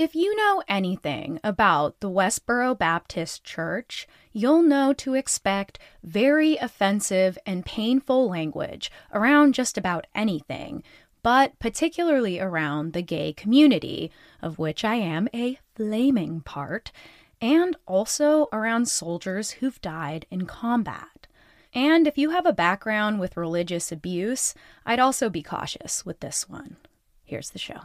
If you know anything about the Westboro Baptist Church, you'll know to expect very offensive and painful language around just about anything, but particularly around the gay community, of which I am a flaming part, and also around soldiers who've died in combat. And if you have a background with religious abuse, I'd also be cautious with this one. Here's the show.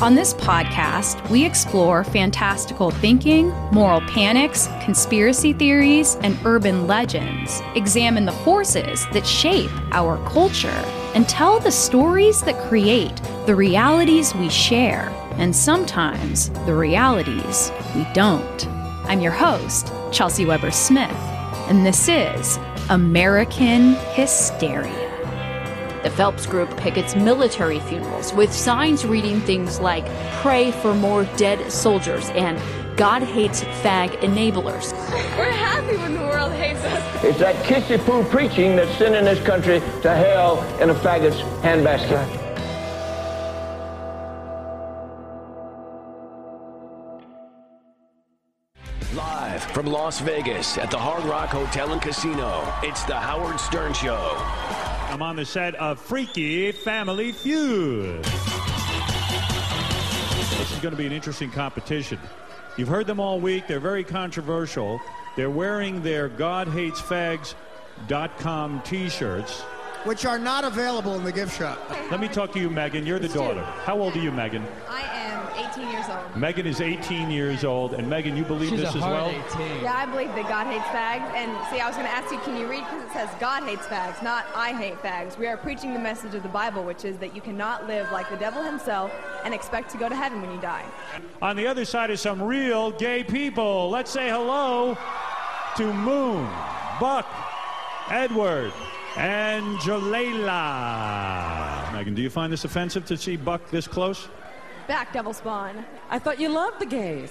On this podcast, we explore fantastical thinking, moral panics, conspiracy theories, and urban legends, examine the forces that shape our culture, and tell the stories that create the realities we share, and sometimes the realities we don't. I'm your host, Chelsea Weber Smith, and this is American Hysteria. The Phelps Group pickets military funerals with signs reading things like, Pray for more dead soldiers and God hates fag enablers. We're happy when the world hates us. It's that kissy poo preaching that's sending this country to hell in a faggot's handbasket. Live from Las Vegas at the Hard Rock Hotel and Casino, it's the Howard Stern Show. I'm on the set of Freaky Family Feud. This is going to be an interesting competition. You've heard them all week. They're very controversial. They're wearing their God Hates Fags.com t shirts. Which are not available in the gift shop. Let me talk to you, Megan. You're the daughter. How old are you, Megan? I am 18 years old. Megan is 18 years old. And Megan, you believe She's this a as well? 18. Yeah, I believe that God hates fags. And see, I was going to ask you, can you read? Because it says God hates fags, not I hate fags. We are preaching the message of the Bible, which is that you cannot live like the devil himself and expect to go to heaven when you die. On the other side is some real gay people. Let's say hello to Moon, Buck, Edward, and Jalela. Megan, do you find this offensive to see Buck this close? Back, devil spawn. I thought you loved the gays.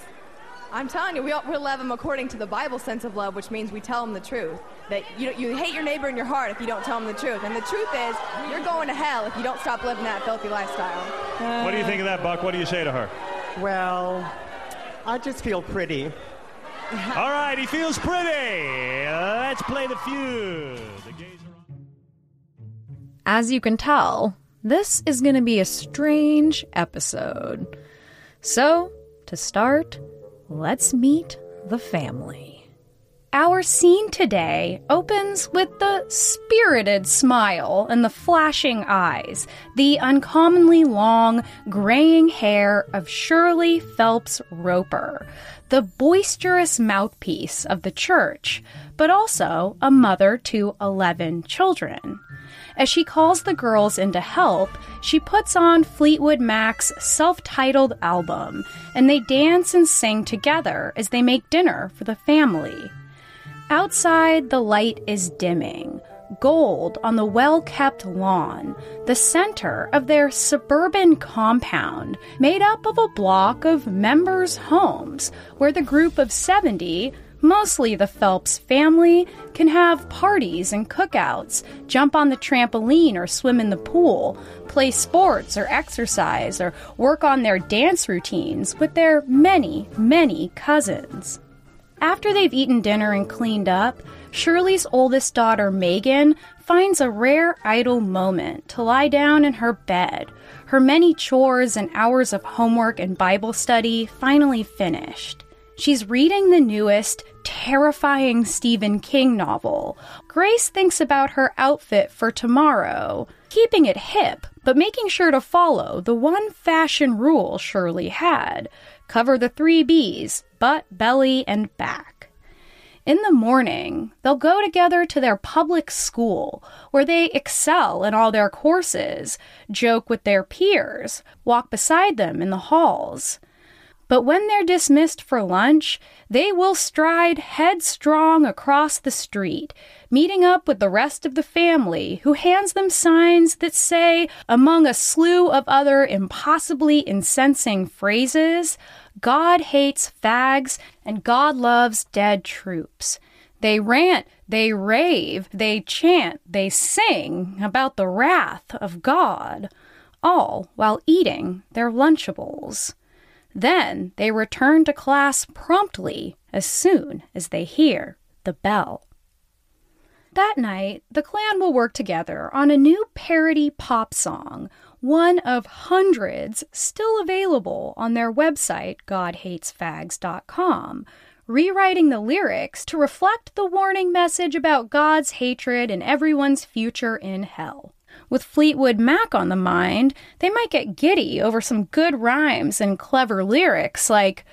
I'm telling you, we, we love them according to the Bible sense of love, which means we tell them the truth. That you, you hate your neighbor in your heart if you don't tell them the truth. And the truth is, you're going to hell if you don't stop living that filthy lifestyle. What do you think of that, Buck? What do you say to her? Well, I just feel pretty. All right, he feels pretty. Let's play the feud. The gays are on. As you can tell, this is going to be a strange episode. So, to start, let's meet the family. Our scene today opens with the spirited smile and the flashing eyes, the uncommonly long, graying hair of Shirley Phelps Roper, the boisterous mouthpiece of the church, but also a mother to 11 children. As she calls the girls in to help, she puts on Fleetwood Mac's self titled album, and they dance and sing together as they make dinner for the family. Outside, the light is dimming, gold on the well kept lawn, the center of their suburban compound, made up of a block of members' homes where the group of 70 mostly the Phelps family, can have parties and cookouts, jump on the trampoline or swim in the pool, play sports or exercise, or work on their dance routines with their many, many cousins. After they've eaten dinner and cleaned up, Shirley's oldest daughter, Megan, finds a rare idle moment to lie down in her bed, her many chores and hours of homework and Bible study finally finished. She's reading the newest, terrifying Stephen King novel. Grace thinks about her outfit for tomorrow, keeping it hip, but making sure to follow the one fashion rule Shirley had cover the three B's butt, belly, and back. In the morning, they'll go together to their public school, where they excel in all their courses, joke with their peers, walk beside them in the halls. But when they're dismissed for lunch, they will stride headstrong across the street, meeting up with the rest of the family, who hands them signs that say, among a slew of other impossibly incensing phrases, God hates fags and God loves dead troops. They rant, they rave, they chant, they sing about the wrath of God, all while eating their Lunchables. Then they return to class promptly as soon as they hear the bell. That night, the clan will work together on a new parody pop song, one of hundreds still available on their website, godhatesfags.com, rewriting the lyrics to reflect the warning message about God's hatred and everyone's future in hell. With Fleetwood Mac on the mind, they might get giddy over some good rhymes and clever lyrics like,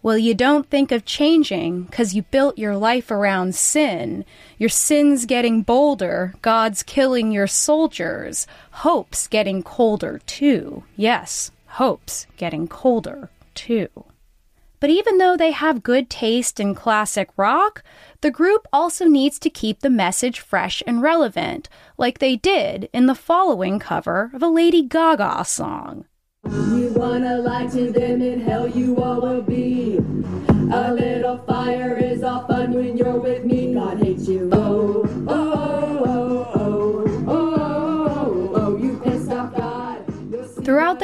well, you don't think of changing because you built your life around sin. Your sin's getting bolder, God's killing your soldiers, hope's getting colder too. Yes, hope's getting colder too. But even though they have good taste in classic rock, the group also needs to keep the message fresh and relevant, like they did in the following cover of a Lady Gaga song. You wanna lie to them hell, you all will be.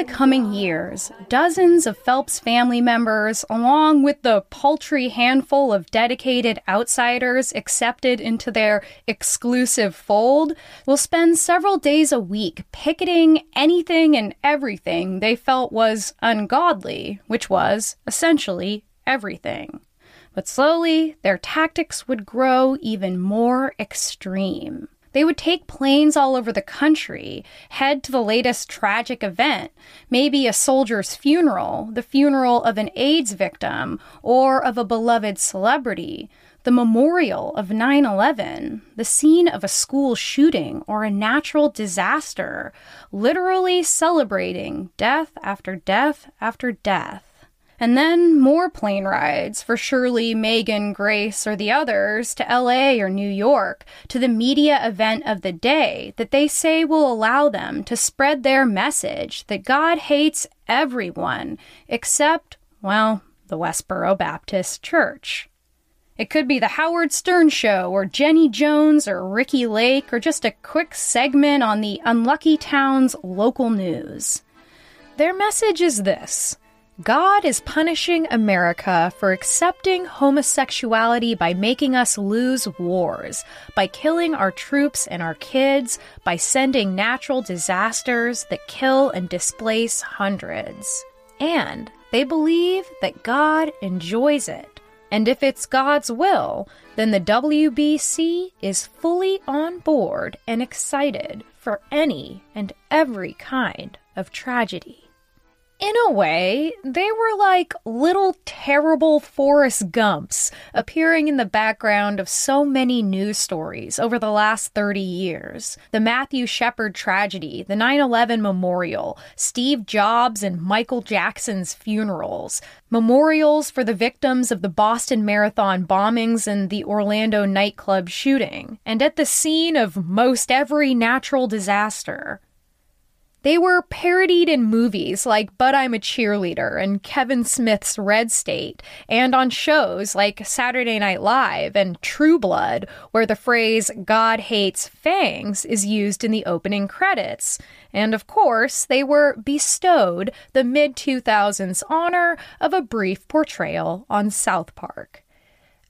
The coming years, dozens of Phelps family members, along with the paltry handful of dedicated outsiders accepted into their exclusive fold, will spend several days a week picketing anything and everything they felt was ungodly, which was, essentially, everything. But slowly, their tactics would grow even more extreme. They would take planes all over the country, head to the latest tragic event, maybe a soldier's funeral, the funeral of an AIDS victim, or of a beloved celebrity, the memorial of 9 11, the scene of a school shooting or a natural disaster, literally celebrating death after death after death. And then more plane rides for Shirley, Megan, Grace, or the others to LA or New York to the media event of the day that they say will allow them to spread their message that God hates everyone except, well, the Westboro Baptist Church. It could be the Howard Stern Show, or Jenny Jones, or Ricki Lake, or just a quick segment on the Unlucky Town's local news. Their message is this God is punishing America for accepting homosexuality by making us lose wars, by killing our troops and our kids, by sending natural disasters that kill and displace hundreds. And they believe that God enjoys it. And if it's God's will, then the WBC is fully on board and excited for any and every kind of tragedy. In a way, they were like little terrible Forrest Gumps appearing in the background of so many news stories over the last 30 years. The Matthew Shepard tragedy, the 9 11 memorial, Steve Jobs and Michael Jackson's funerals, memorials for the victims of the Boston Marathon bombings and the Orlando nightclub shooting, and at the scene of most every natural disaster. They were parodied in movies like But I'm a Cheerleader and Kevin Smith's Red State, and on shows like Saturday Night Live and True Blood, where the phrase God hates fangs is used in the opening credits. And of course, they were bestowed the mid 2000s honor of a brief portrayal on South Park.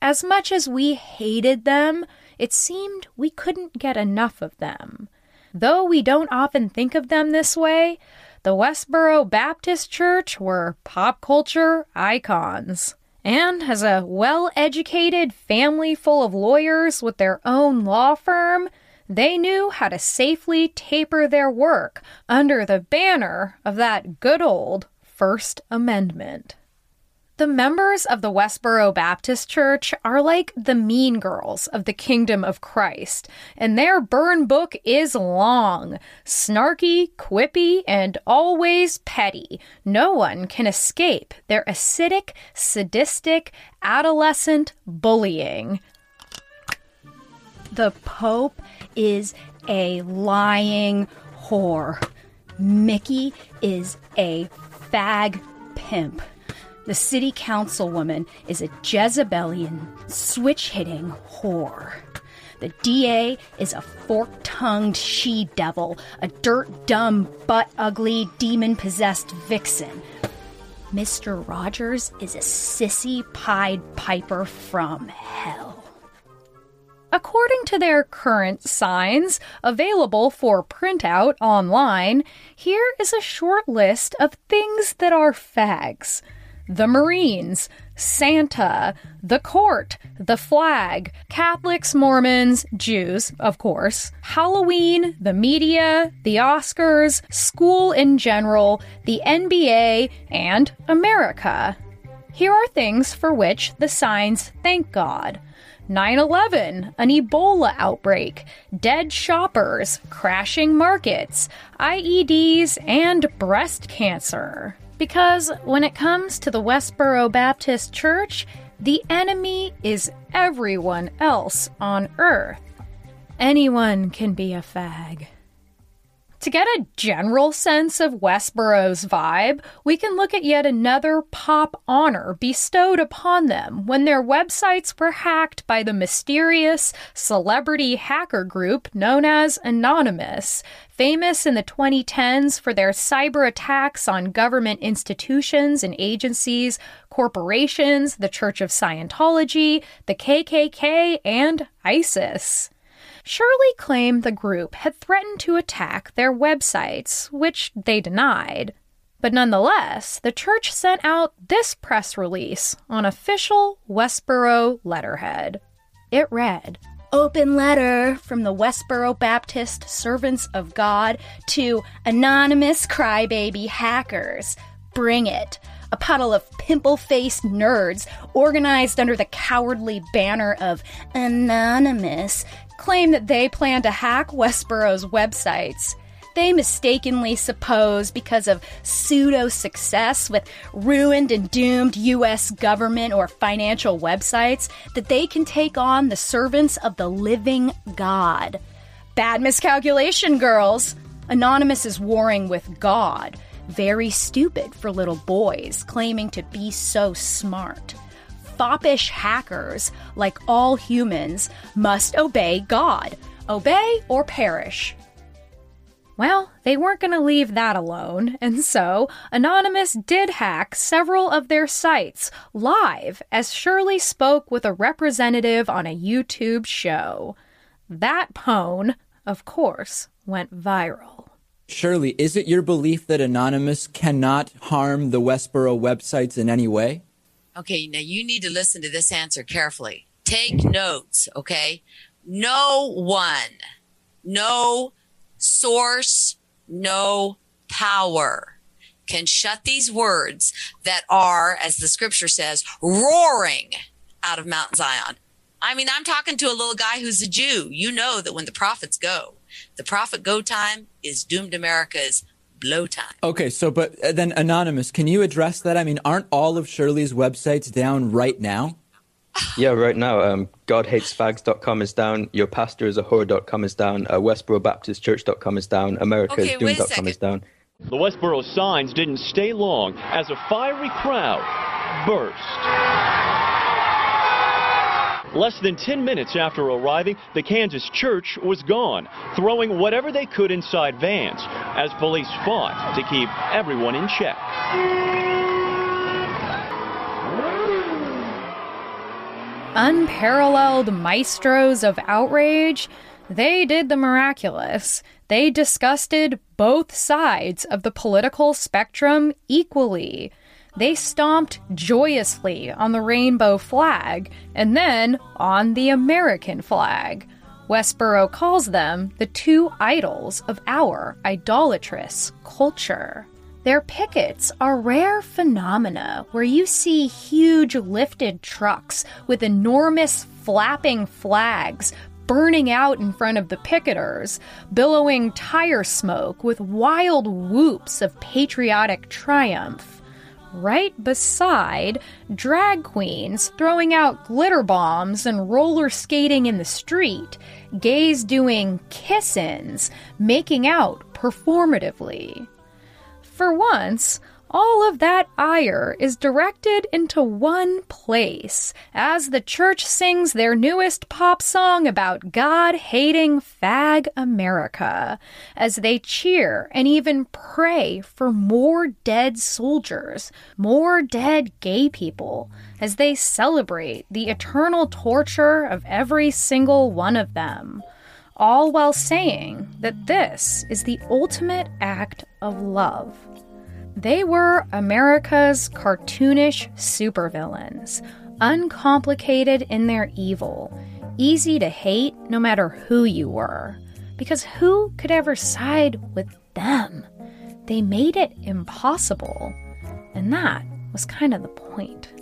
As much as we hated them, it seemed we couldn't get enough of them. Though we don't often think of them this way, the Westboro Baptist Church were pop culture icons. And as a well educated family full of lawyers with their own law firm, they knew how to safely taper their work under the banner of that good old First Amendment. The members of the Westboro Baptist Church are like the mean girls of the kingdom of Christ, and their burn book is long, snarky, quippy, and always petty. No one can escape their acidic, sadistic, adolescent bullying. The Pope is a lying whore. Mickey is a fag pimp. The city councilwoman is a Jezebelian, switch hitting whore. The DA is a fork tongued she devil, a dirt dumb, butt ugly, demon possessed vixen. Mr. Rogers is a sissy Pied Piper from hell. According to their current signs, available for printout online, here is a short list of things that are fags the Marines, Santa, the court, the flag, Catholics, Mormons, Jews, of course, Halloween, the media, the Oscars, school in general, the NBA, and America. Here are things for which the signs thank God. 9 11, an Ebola outbreak, dead shoppers, crashing markets, IEDs, and breast cancer. Because when it comes to the Westboro Baptist Church, the enemy is everyone else on earth. Anyone can be a fag. To get a general sense of Westboro's vibe, we can look at yet another pop honor bestowed upon them when their websites were hacked by the mysterious celebrity hacker group known as Anonymous, famous in the 2010s for their cyber attacks on government institutions and agencies, corporations, the Church of Scientology, the KKK, and ISIS. Shirley claimed the group had threatened to attack their websites, which they denied. But nonetheless, the church sent out this press release on official Westboro letterhead. It read, Open letter from the Westboro Baptist Servants of God to anonymous crybaby hackers. Bring it a puddle of pimple faced nerds organized under the cowardly banner of Anonymous claim that they plan to hack Westboro's websites. They mistakenly suppose because of pseudo success with ruined and doomed US government or financial websites that they can take on the servants of the living God. Bad miscalculation, girls! Anonymous is warring with God. Very stupid for little boys, claiming to be so smart foppish hackers, like all humans, must obey God. Obey or perish. Well, they weren't going to leave that alone, and so Anonymous did hack several of their sites live as Shirley spoke with a representative on a YouTube show. That pone, of course, went viral. Shirley, is it your belief that Anonymous cannot harm the Westboro websites in any way? Okay, now you need to listen to this answer carefully. Take notes, okay? No one, no source, no power can shut these words that are, as the scripture says, roaring out of Mount Zion. I mean, I'm talking to a little guy who's a Jew. You know that when the prophets go, the prophet go time is doomed America's blow time. Okay, so but uh, then anonymous, can you address that? I mean, aren't all of Shirley's websites down right now? yeah, right now, um, GodHatesFags.com is down. Your pastor is a whore.com is down. Uh, WestboroBaptistChurch.com is down. AmericaIsDoomed.com is down. The Westboro signs didn't stay long as a fiery crowd burst. Less than 10 minutes after arriving, the Kansas church was gone, throwing whatever they could inside vans as police fought to keep everyone in check. Unparalleled maestros of outrage, they did the miraculous. They disgusted both sides of the political spectrum equally they stomped joyously on the rainbow flag and then on the American flag. Westboro calls them the two idols of our idolatrous culture. Their pickets are rare phenomena where you see huge lifted trucks with enormous flapping flags burning out in front of the picketers, billowing tire smoke with wild whoops of patriotic triumph right beside drag queens throwing out glitter bombs and roller skating in the street, gays doing kiss ins, making out performatively. For once, all of that ire is directed into one place as the church sings their newest pop song about God hating fag America, as they cheer and even pray for more dead soldiers, more dead gay people, as they celebrate the eternal torture of every single one of them all while saying that this is the ultimate act of love. They were America's cartoonish supervillains, uncomplicated in their evil, easy to hate no matter who you were. Because who could ever side with them? They made it impossible. And that was kind of the point.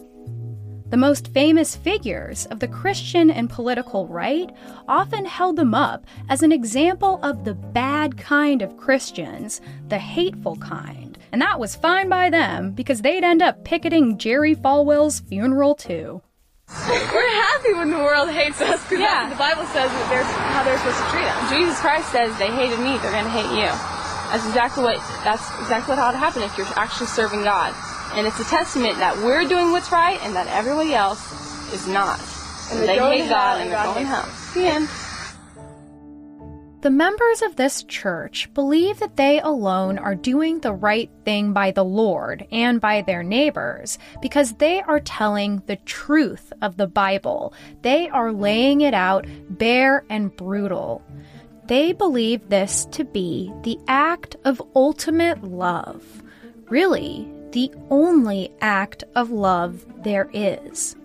The most famous figures of the Christian and political right often held them up as an example of the bad kind of Christians, the hateful kind. And that was fine by them because they'd end up picketing Jerry Falwell's funeral too. We're happy when the world hates us because yeah. the Bible says that they're, how they're supposed to treat us. Jesus Christ says they hated me, they're going to hate you. That's exactly what that's exactly what ought to happen if you're actually serving God. And it's a testament that we're doing what's right and that everybody else is not. And, and they hate God and they're going hell. The end. The members of this church believe that they alone are doing the right thing by the Lord and by their neighbors because they are telling the truth of the Bible. They are laying it out bare and brutal. They believe this to be the act of ultimate love. Really, the only act of love there is.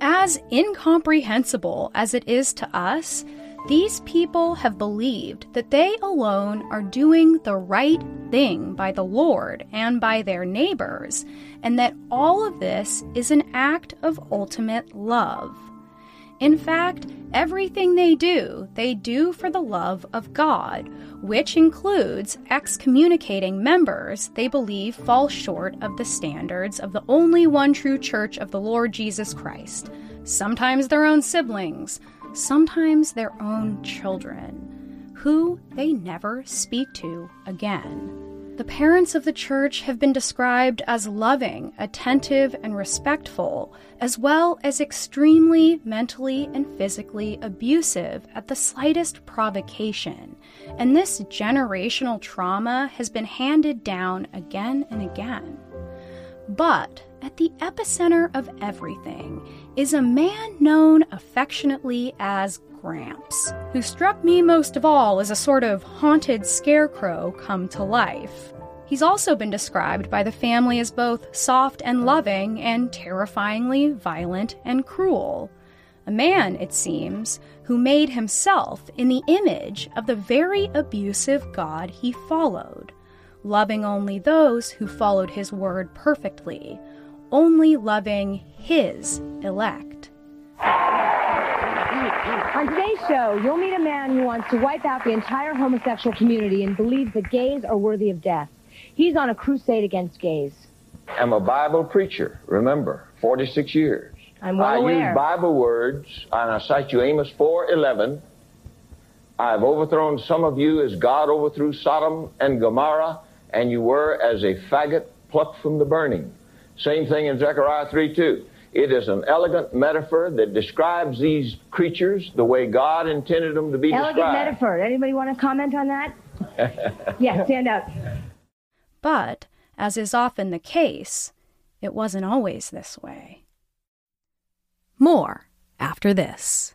As incomprehensible as it is to us, these people have believed that they alone are doing the right thing by the Lord and by their neighbors, and that all of this is an act of ultimate love. In fact, everything they do, they do for the love of God, which includes excommunicating members they believe fall short of the standards of the only one true church of the Lord Jesus Christ, sometimes their own siblings, sometimes their own children, who they never speak to again. The parents of the church have been described as loving, attentive, and respectful, as well as extremely mentally and physically abusive at the slightest provocation. And this generational trauma has been handed down again and again. But at the epicenter of everything is a man known affectionately as Gramps, who struck me most of all as a sort of haunted scarecrow come to life. He's also been described by the family as both soft and loving and terrifyingly violent and cruel. A man, it seems, who made himself in the image of the very abusive God he followed, loving only those who followed his word perfectly, only loving his elect. On today's show, you'll meet a man who wants to wipe out the entire homosexual community and believes that gays are worthy of death. He's on a crusade against gays. I'm a Bible preacher, remember, 46 years. I'm well I aware. use Bible words, and I cite you Amos 4.11. I've overthrown some of you as God overthrew Sodom and Gomorrah, and you were as a faggot plucked from the burning. Same thing in Zechariah 3.2. It is an elegant metaphor that describes these creatures the way God intended them to be elegant described. Elegant metaphor. Anybody want to comment on that? yeah, stand up. But, as is often the case, it wasn't always this way. More after this.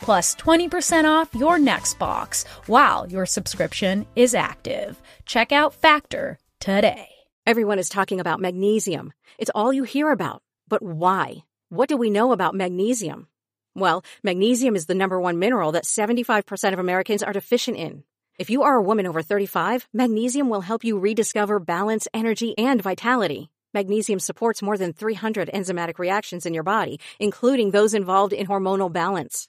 plus 20% off your next box while your subscription is active. Check out Factor today. Everyone is talking about magnesium. It's all you hear about. But why? What do we know about magnesium? Well, magnesium is the number one mineral that 75% of Americans are deficient in. If you are a woman over 35, magnesium will help you rediscover balance, energy, and vitality. Magnesium supports more than 300 enzymatic reactions in your body, including those involved in hormonal balance.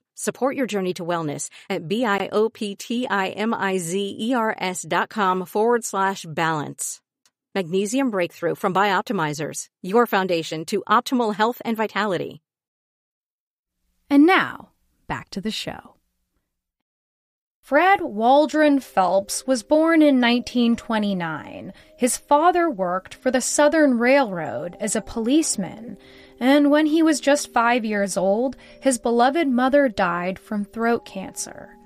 Support your journey to wellness at B-I-O-P-T-I-M-I-Z-E-R-S dot com forward slash balance. Magnesium Breakthrough from Bioptimizers, your foundation to optimal health and vitality. And now, back to the show. Fred Waldron Phelps was born in 1929. His father worked for the Southern Railroad as a policeman, and when he was just five years old, his beloved mother died from throat cancer.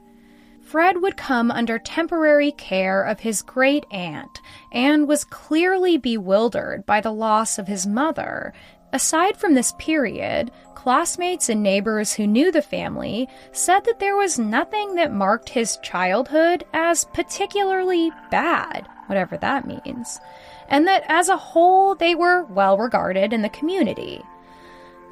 Fred would come under temporary care of his great aunt and was clearly bewildered by the loss of his mother. Aside from this period, classmates and neighbors who knew the family said that there was nothing that marked his childhood as particularly bad, whatever that means, and that as a whole they were well regarded in the community.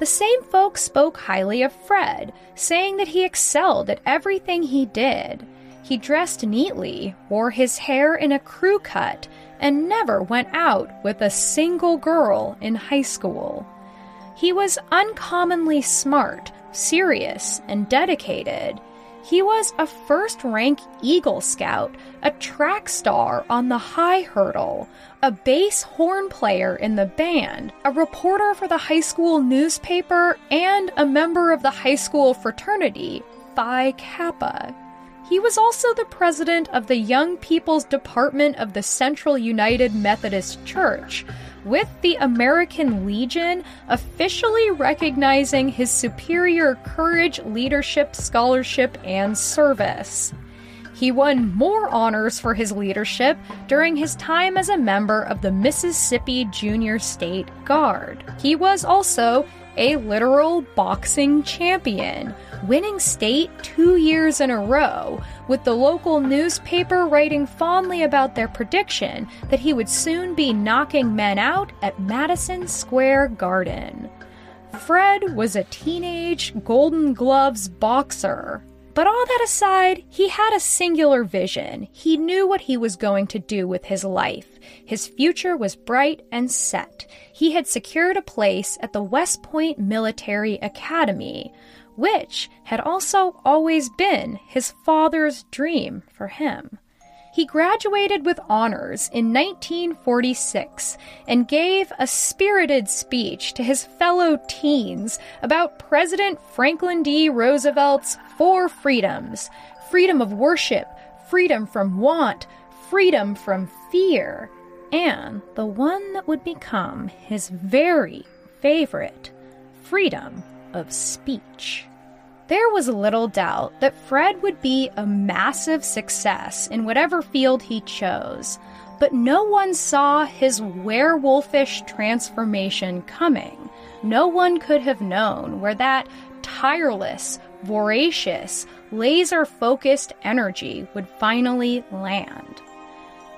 The same folks spoke highly of Fred, saying that he excelled at everything he did. He dressed neatly, wore his hair in a crew cut, and never went out with a single girl in high school. He was uncommonly smart, serious, and dedicated. He was a first rank Eagle Scout, a track star on the high hurdle, a bass horn player in the band, a reporter for the high school newspaper, and a member of the high school fraternity, Phi Kappa. He was also the president of the Young People's Department of the Central United Methodist Church, with the American Legion officially recognizing his superior courage, leadership, scholarship, and service. He won more honors for his leadership during his time as a member of the Mississippi Junior State Guard. He was also a literal boxing champion, winning state two years in a row, with the local newspaper writing fondly about their prediction that he would soon be knocking men out at Madison Square Garden. Fred was a teenage Golden Gloves boxer. But all that aside, he had a singular vision. He knew what he was going to do with his life. His future was bright and set. He had secured a place at the West Point Military Academy, which had also always been his father's dream for him. He graduated with honors in 1946 and gave a spirited speech to his fellow teens about President Franklin D. Roosevelt's four freedoms freedom of worship, freedom from want, freedom from fear, and the one that would become his very favorite freedom of speech. There was little doubt that Fred would be a massive success in whatever field he chose, but no one saw his werewolfish transformation coming. No one could have known where that tireless, voracious, laser focused energy would finally land.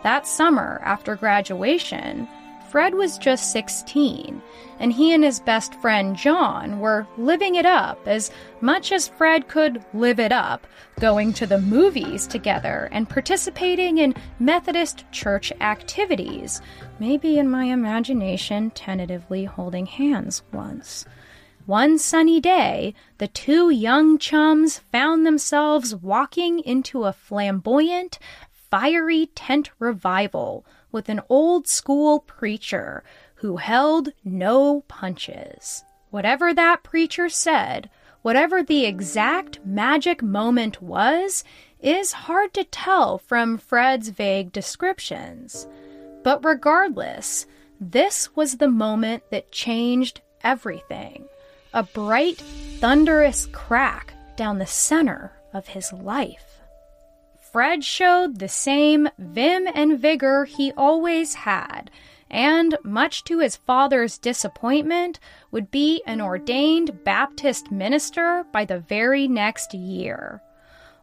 That summer, after graduation, Fred was just 16, and he and his best friend John were living it up as much as Fred could live it up, going to the movies together and participating in Methodist church activities, maybe in my imagination, tentatively holding hands once. One sunny day, the two young chums found themselves walking into a flamboyant, fiery tent revival with an old school preacher who held no punches. Whatever that preacher said, whatever the exact magic moment was, is hard to tell from Fred's vague descriptions. But regardless, this was the moment that changed everything. A bright, thunderous crack down the center of his life. Fred showed the same vim and vigor he always had, and, much to his father's disappointment, would be an ordained Baptist minister by the very next year.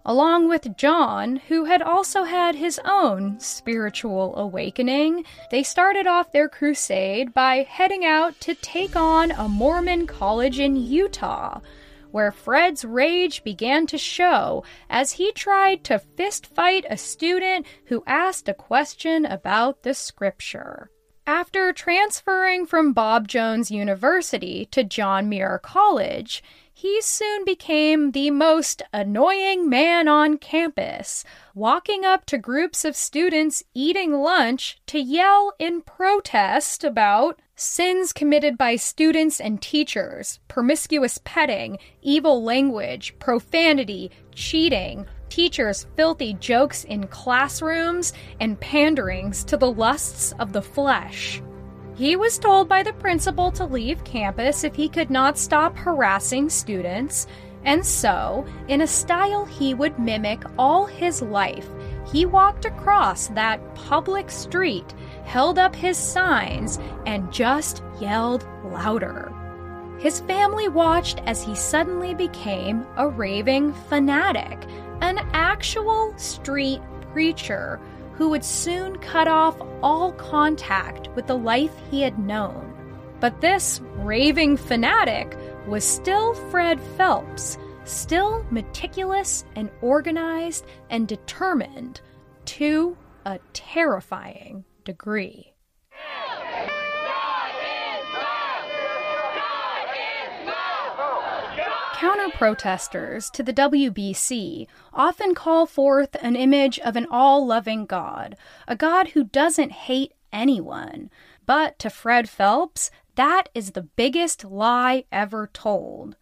Along with John, who had also had his own spiritual awakening, they started off their crusade by heading out to take on a Mormon college in Utah where Fred's rage began to show as he tried to fistfight a student who asked a question about the scripture. After transferring from Bob Jones University to John Muir College, he soon became the most annoying man on campus, walking up to groups of students eating lunch to yell in protest about sins committed by students and teachers, promiscuous petting, evil language, profanity, cheating, teachers' filthy jokes in classrooms, and panderings to the lusts of the flesh. He was told by the principal to leave campus if he could not stop harassing students, and so, in a style he would mimic all his life, he walked across that public street, held up his signs, and just yelled louder. His family watched as he suddenly became a raving fanatic, an actual street preacher who would soon cut off all contact with the life he had known. But this raving fanatic was still Fred Phelps, still meticulous and organized and determined to a terrifying degree. Counter protesters to the WBC often call forth an image of an all loving God, a God who doesn't hate anyone. But to Fred Phelps, that is the biggest lie ever told.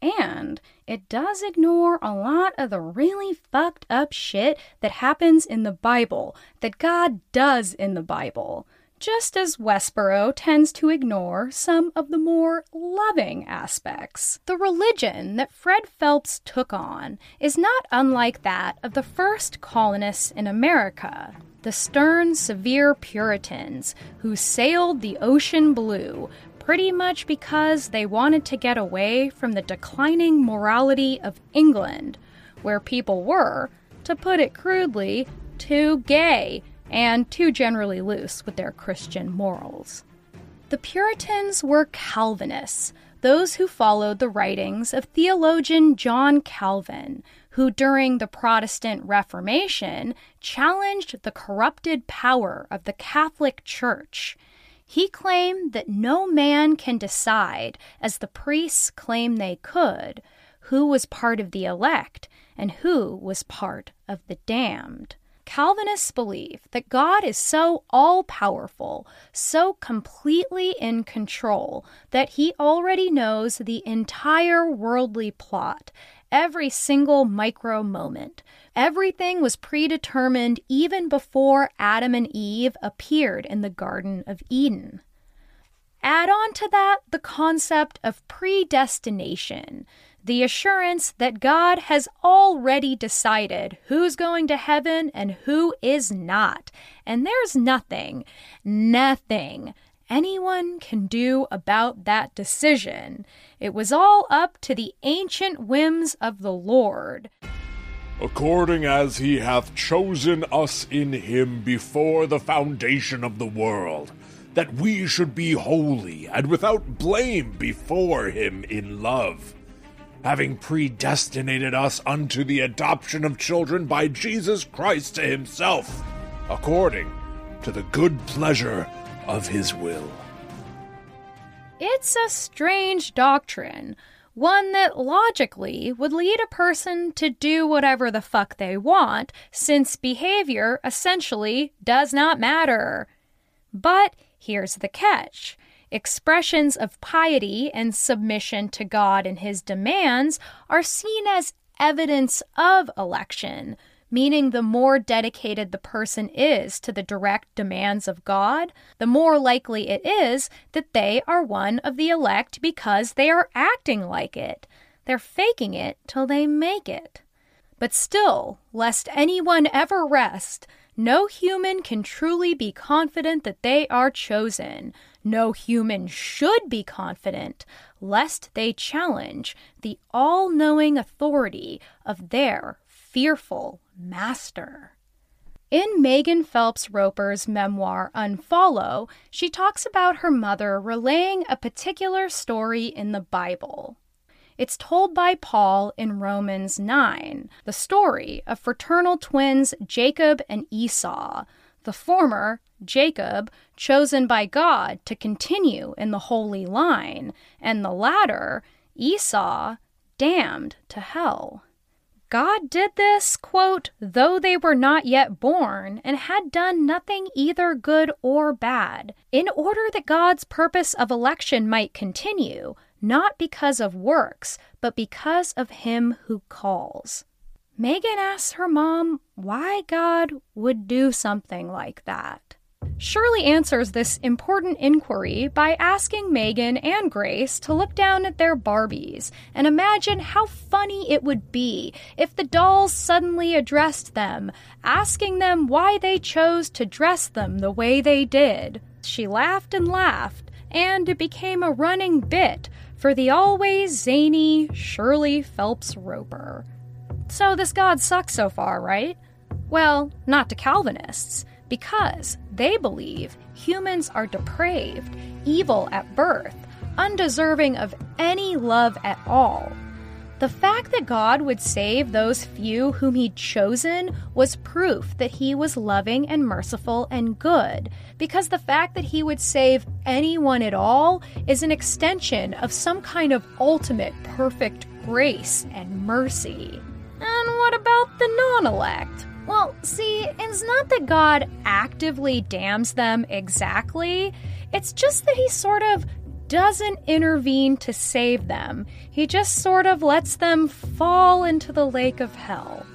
And it does ignore a lot of the really fucked up shit that happens in the Bible, that God does in the Bible just as Westboro tends to ignore some of the more loving aspects. The religion that Fred Phelps took on is not unlike that of the first colonists in America, the stern, severe Puritans who sailed the ocean blue pretty much because they wanted to get away from the declining morality of England, where people were, to put it crudely, too gay and too generally loose with their Christian morals. The Puritans were Calvinists, those who followed the writings of theologian John Calvin, who during the Protestant Reformation challenged the corrupted power of the Catholic Church. He claimed that no man can decide, as the priests claim they could, who was part of the elect and who was part of the damned. Calvinists believe that God is so all powerful, so completely in control, that he already knows the entire worldly plot, every single micro moment. Everything was predetermined even before Adam and Eve appeared in the Garden of Eden. Add on to that the concept of predestination, the assurance that God has already decided who's going to heaven and who is not. And there's nothing, nothing, anyone can do about that decision. It was all up to the ancient whims of the Lord. According as he hath chosen us in him before the foundation of the world, that we should be holy and without blame before him in love, having predestinated us unto the adoption of children by Jesus Christ to himself, according to the good pleasure of his will. It's a strange doctrine, one that logically would lead a person to do whatever the fuck they want, since behavior essentially does not matter. But here's the catch expressions of piety and submission to God and his demands are seen as evidence of election, meaning the more dedicated the person is to the direct demands of God, the more likely it is that they are one of the elect because they are acting like it. They're faking it till they make it. But still, lest anyone ever rest, no human can truly be confident that they are chosen. No human should be confident, lest they challenge the all knowing authority of their fearful master. In Megan Phelps Roper's memoir Unfollow, she talks about her mother relaying a particular story in the Bible. It's told by Paul in Romans 9, the story of fraternal twins Jacob and Esau. The former, Jacob, chosen by God to continue in the holy line, and the latter, Esau, damned to hell. God did this, quote, though they were not yet born and had done nothing either good or bad, in order that God's purpose of election might continue, not because of works, but because of him who calls. Megan asks her mom why God would do something like that. Shirley answers this important inquiry by asking Megan and Grace to look down at their Barbies and imagine how funny it would be if the dolls suddenly addressed them, asking them why they chose to dress them the way they did. She laughed and laughed, and it became a running bit for the always zany Shirley Phelps Roper. So this God sucks so far, right? Well, not to Calvinists, because they believe humans are depraved, evil at birth, undeserving of any love at all. The fact that God would save those few whom He'd chosen was proof that He was loving and merciful and good, because the fact that He would save anyone at all is an extension of some kind of ultimate perfect grace and mercy. And what about the non elect? Well, see, it's not that God actively damns them exactly, it's just that He sort of doesn't intervene to save them. He just sort of lets them fall into the lake of hell.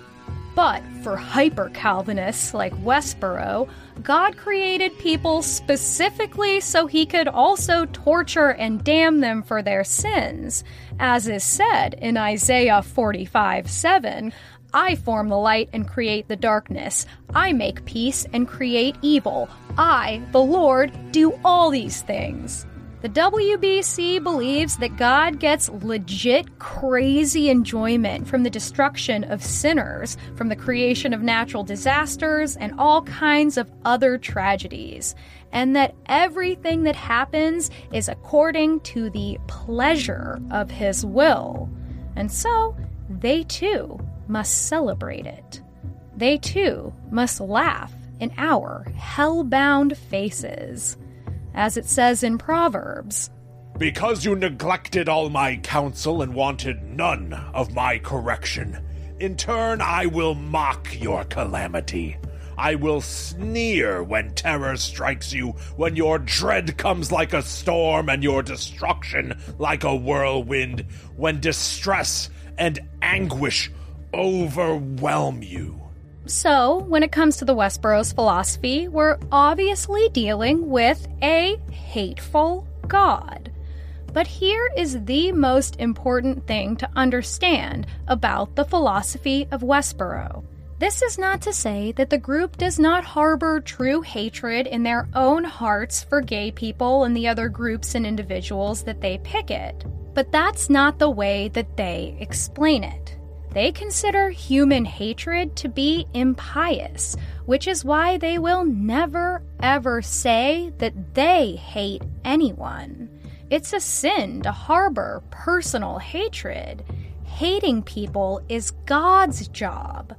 But for hyper Calvinists like Westboro, God created people specifically so he could also torture and damn them for their sins. As is said in Isaiah 45 7, I form the light and create the darkness. I make peace and create evil. I, the Lord, do all these things. The WBC believes that God gets legit crazy enjoyment from the destruction of sinners, from the creation of natural disasters, and all kinds of other tragedies, and that everything that happens is according to the pleasure of His will. And so, they too must celebrate it. They too must laugh in our hell-bound faces as it says in Proverbs. Because you neglected all my counsel and wanted none of my correction, in turn I will mock your calamity. I will sneer when terror strikes you, when your dread comes like a storm and your destruction like a whirlwind, when distress and anguish overwhelm you. So, when it comes to the Westboro's philosophy, we're obviously dealing with a hateful God. But here is the most important thing to understand about the philosophy of Westboro. This is not to say that the group does not harbor true hatred in their own hearts for gay people and the other groups and individuals that they picket, but that's not the way that they explain it. They consider human hatred to be impious, which is why they will never ever say that they hate anyone. It's a sin to harbor personal hatred. Hating people is God's job.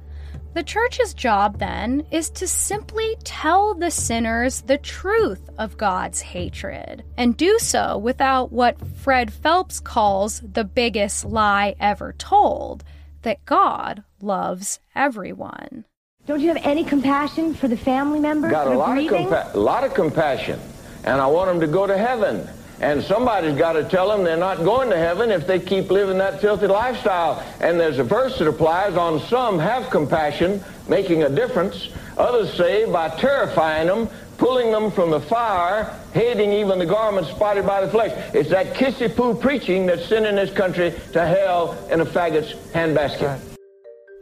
The church's job, then, is to simply tell the sinners the truth of God's hatred, and do so without what Fred Phelps calls the biggest lie ever told that God loves everyone. Don't you have any compassion for the family members Got a are lot of, grieving? compa- a lot of compassion, and I want them to go to heaven. And somebody's got to tell them they're not going to heaven if they keep living that filthy lifestyle. And there's a verse that applies on some have compassion, making a difference. Others say by terrifying them, pulling them from the fire, hating even the garments spotted by the flesh. It's that kissy poo preaching that's sending this country to hell in a faggot's handbasket.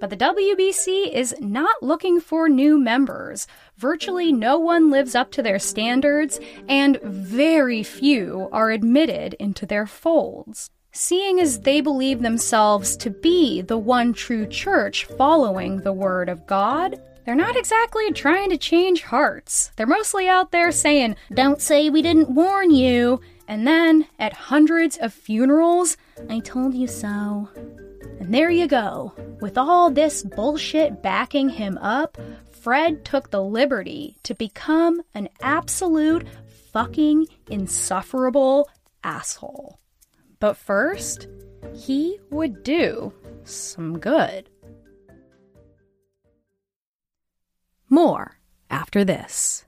But the WBC is not looking for new members. Virtually no one lives up to their standards, and very few are admitted into their folds. Seeing as they believe themselves to be the one true church following the Word of God, they're not exactly trying to change hearts. They're mostly out there saying, Don't say we didn't warn you. And then, at hundreds of funerals, I told you so. And there you go. With all this bullshit backing him up, Fred took the liberty to become an absolute fucking insufferable asshole. But first, he would do some good. More after this.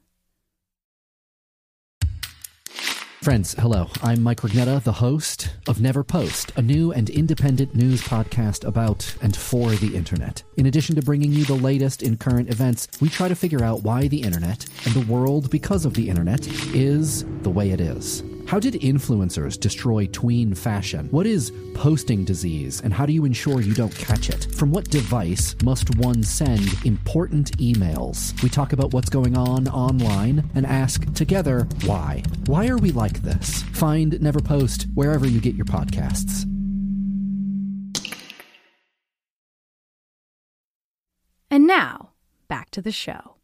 Friends, hello. I'm Mike Rugnetta, the host of Never Post, a new and independent news podcast about and for the internet. In addition to bringing you the latest in current events, we try to figure out why the internet and the world because of the internet is the way it is. How did influencers destroy tween fashion? What is posting disease, and how do you ensure you don't catch it? From what device must one send important emails? We talk about what's going on online and ask together why. Why are we like this? Find Never Post wherever you get your podcasts. And now, back to the show.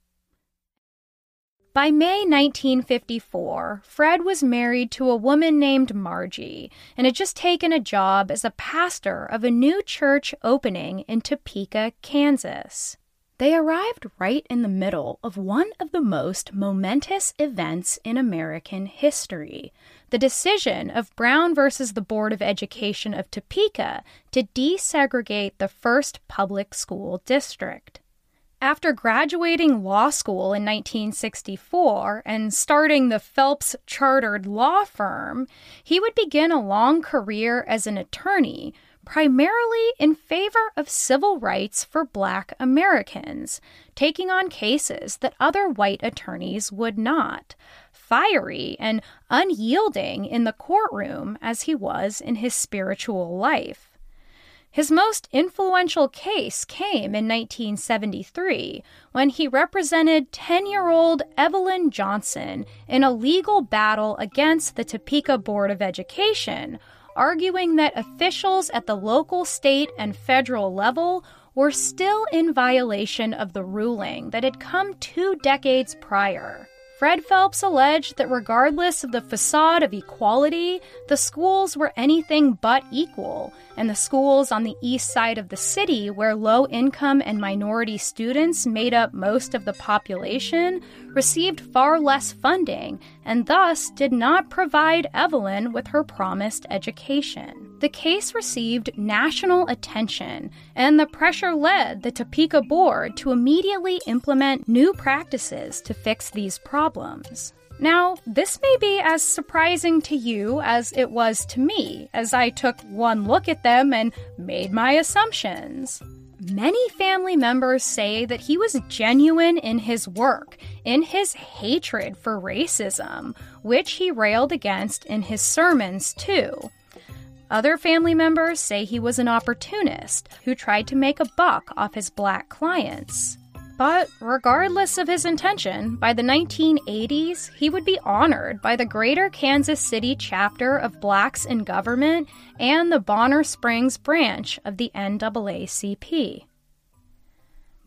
By May 1954, Fred was married to a woman named Margie and had just taken a job as a pastor of a new church opening in Topeka, Kansas. They arrived right in the middle of one of the most momentous events in American history the decision of Brown versus the Board of Education of Topeka to desegregate the first public school district. After graduating law school in 1964 and starting the Phelps Chartered Law Firm, he would begin a long career as an attorney, primarily in favor of civil rights for black Americans, taking on cases that other white attorneys would not. Fiery and unyielding in the courtroom as he was in his spiritual life. His most influential case came in 1973 when he represented 10 year old Evelyn Johnson in a legal battle against the Topeka Board of Education, arguing that officials at the local, state, and federal level were still in violation of the ruling that had come two decades prior. Fred Phelps alleged that regardless of the facade of equality, the schools were anything but equal, and the schools on the east side of the city, where low income and minority students made up most of the population, received far less funding and thus did not provide Evelyn with her promised education. The case received national attention, and the pressure led the Topeka board to immediately implement new practices to fix these problems. Now, this may be as surprising to you as it was to me, as I took one look at them and made my assumptions. Many family members say that he was genuine in his work, in his hatred for racism, which he railed against in his sermons, too. Other family members say he was an opportunist who tried to make a buck off his black clients. But regardless of his intention, by the 1980s, he would be honored by the Greater Kansas City chapter of Blacks in Government and the Bonner Springs branch of the NAACP.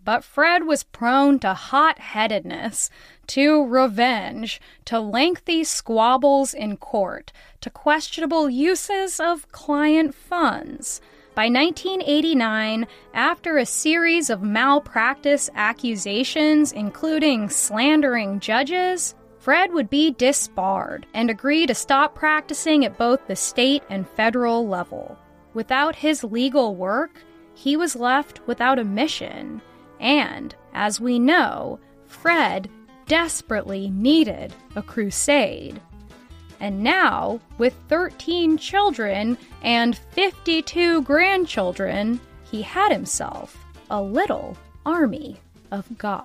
But Fred was prone to hot headedness, to revenge, to lengthy squabbles in court, to questionable uses of client funds by 1989, after a series of malpractice accusations, including slandering judges, Fred would be disbarred and agree to stop practicing at both the state and federal level. Without his legal work, he was left without a mission, and, as we know, Fred desperately needed a crusade. And now, with 13 children and 52 grandchildren, he had himself a little army of God.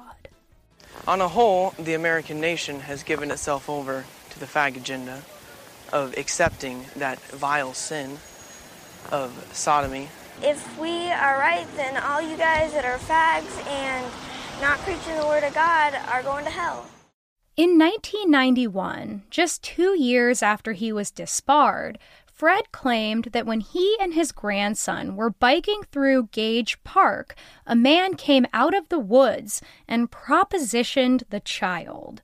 On a whole, the American nation has given itself over to the fag agenda of accepting that vile sin of sodomy. If we are right, then all you guys that are fags and not preaching the word of God are going to hell. In 1991, just two years after he was disbarred, Fred claimed that when he and his grandson were biking through Gage Park, a man came out of the woods and propositioned the child.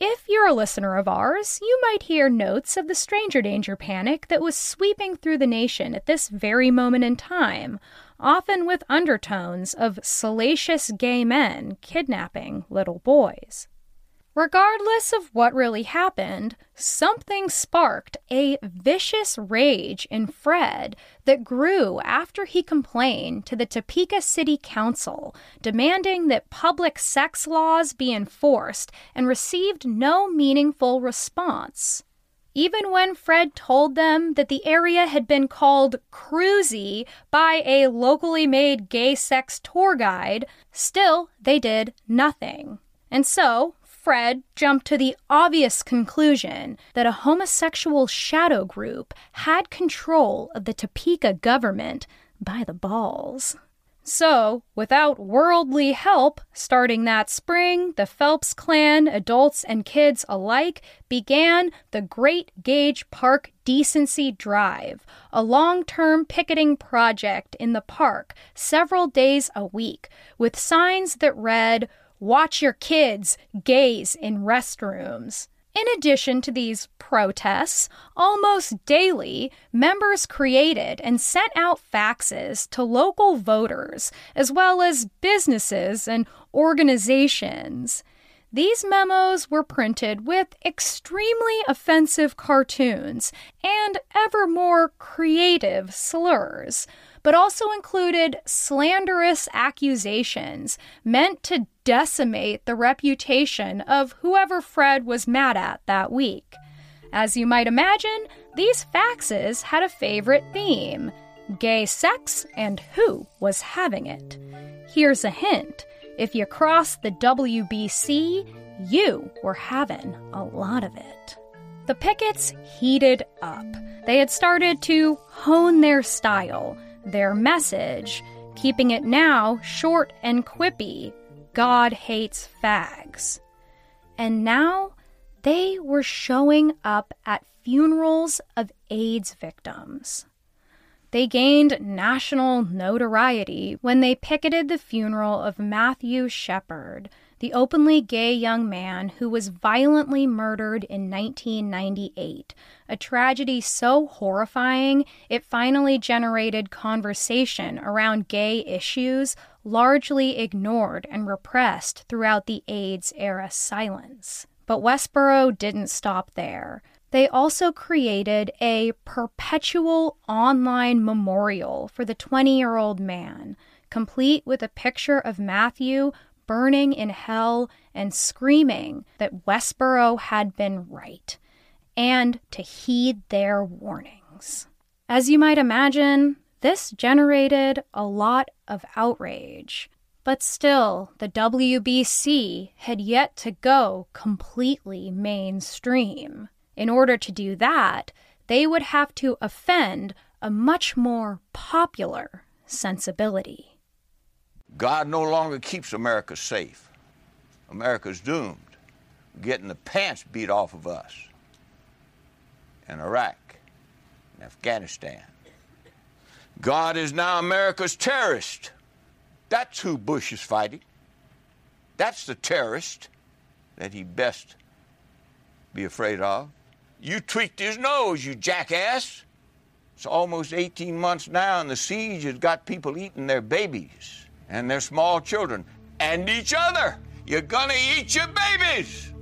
If you're a listener of ours, you might hear notes of the stranger danger panic that was sweeping through the nation at this very moment in time, often with undertones of salacious gay men kidnapping little boys. Regardless of what really happened, something sparked a vicious rage in Fred that grew after he complained to the Topeka City Council, demanding that public sex laws be enforced and received no meaningful response. Even when Fred told them that the area had been called cruisy by a locally made gay sex tour guide, still they did nothing. And so, Fred jumped to the obvious conclusion that a homosexual shadow group had control of the Topeka government by the balls. So, without worldly help, starting that spring, the Phelps clan, adults and kids alike, began the Great Gage Park Decency Drive, a long term picketing project in the park several days a week, with signs that read, watch your kids gays in restrooms. In addition to these protests, almost daily, members created and sent out faxes to local voters, as well as businesses and organizations. These memos were printed with extremely offensive cartoons and ever more creative slurs, but also included slanderous accusations meant to decimate the reputation of whoever Fred was mad at that week. As you might imagine, these faxes had a favorite theme gay sex and who was having it. Here's a hint if you crossed the WBC, you were having a lot of it. The pickets heated up. They had started to hone their style, their message, keeping it now short and quippy God hates fags. And now they were showing up at funerals of AIDS victims. They gained national notoriety when they picketed the funeral of Matthew Shepard, the openly gay young man who was violently murdered in 1998, a tragedy so horrifying it finally generated conversation around gay issues largely ignored and repressed throughout the AIDS era silence. But Westboro didn't stop there. They also created a perpetual online memorial for the 20 year old man, complete with a picture of Matthew burning in hell and screaming that Westboro had been right, and to heed their warnings. As you might imagine, this generated a lot of outrage. But still, the WBC had yet to go completely mainstream. In order to do that, they would have to offend a much more popular sensibility. God no longer keeps America safe. America's doomed, getting the pants beat off of us in Iraq and Afghanistan. God is now America's terrorist. That's who Bush is fighting. That's the terrorist that he best be afraid of. You tweaked his nose, you jackass. It's almost 18 months now, and the siege has got people eating their babies and their small children and each other. You're gonna eat your babies!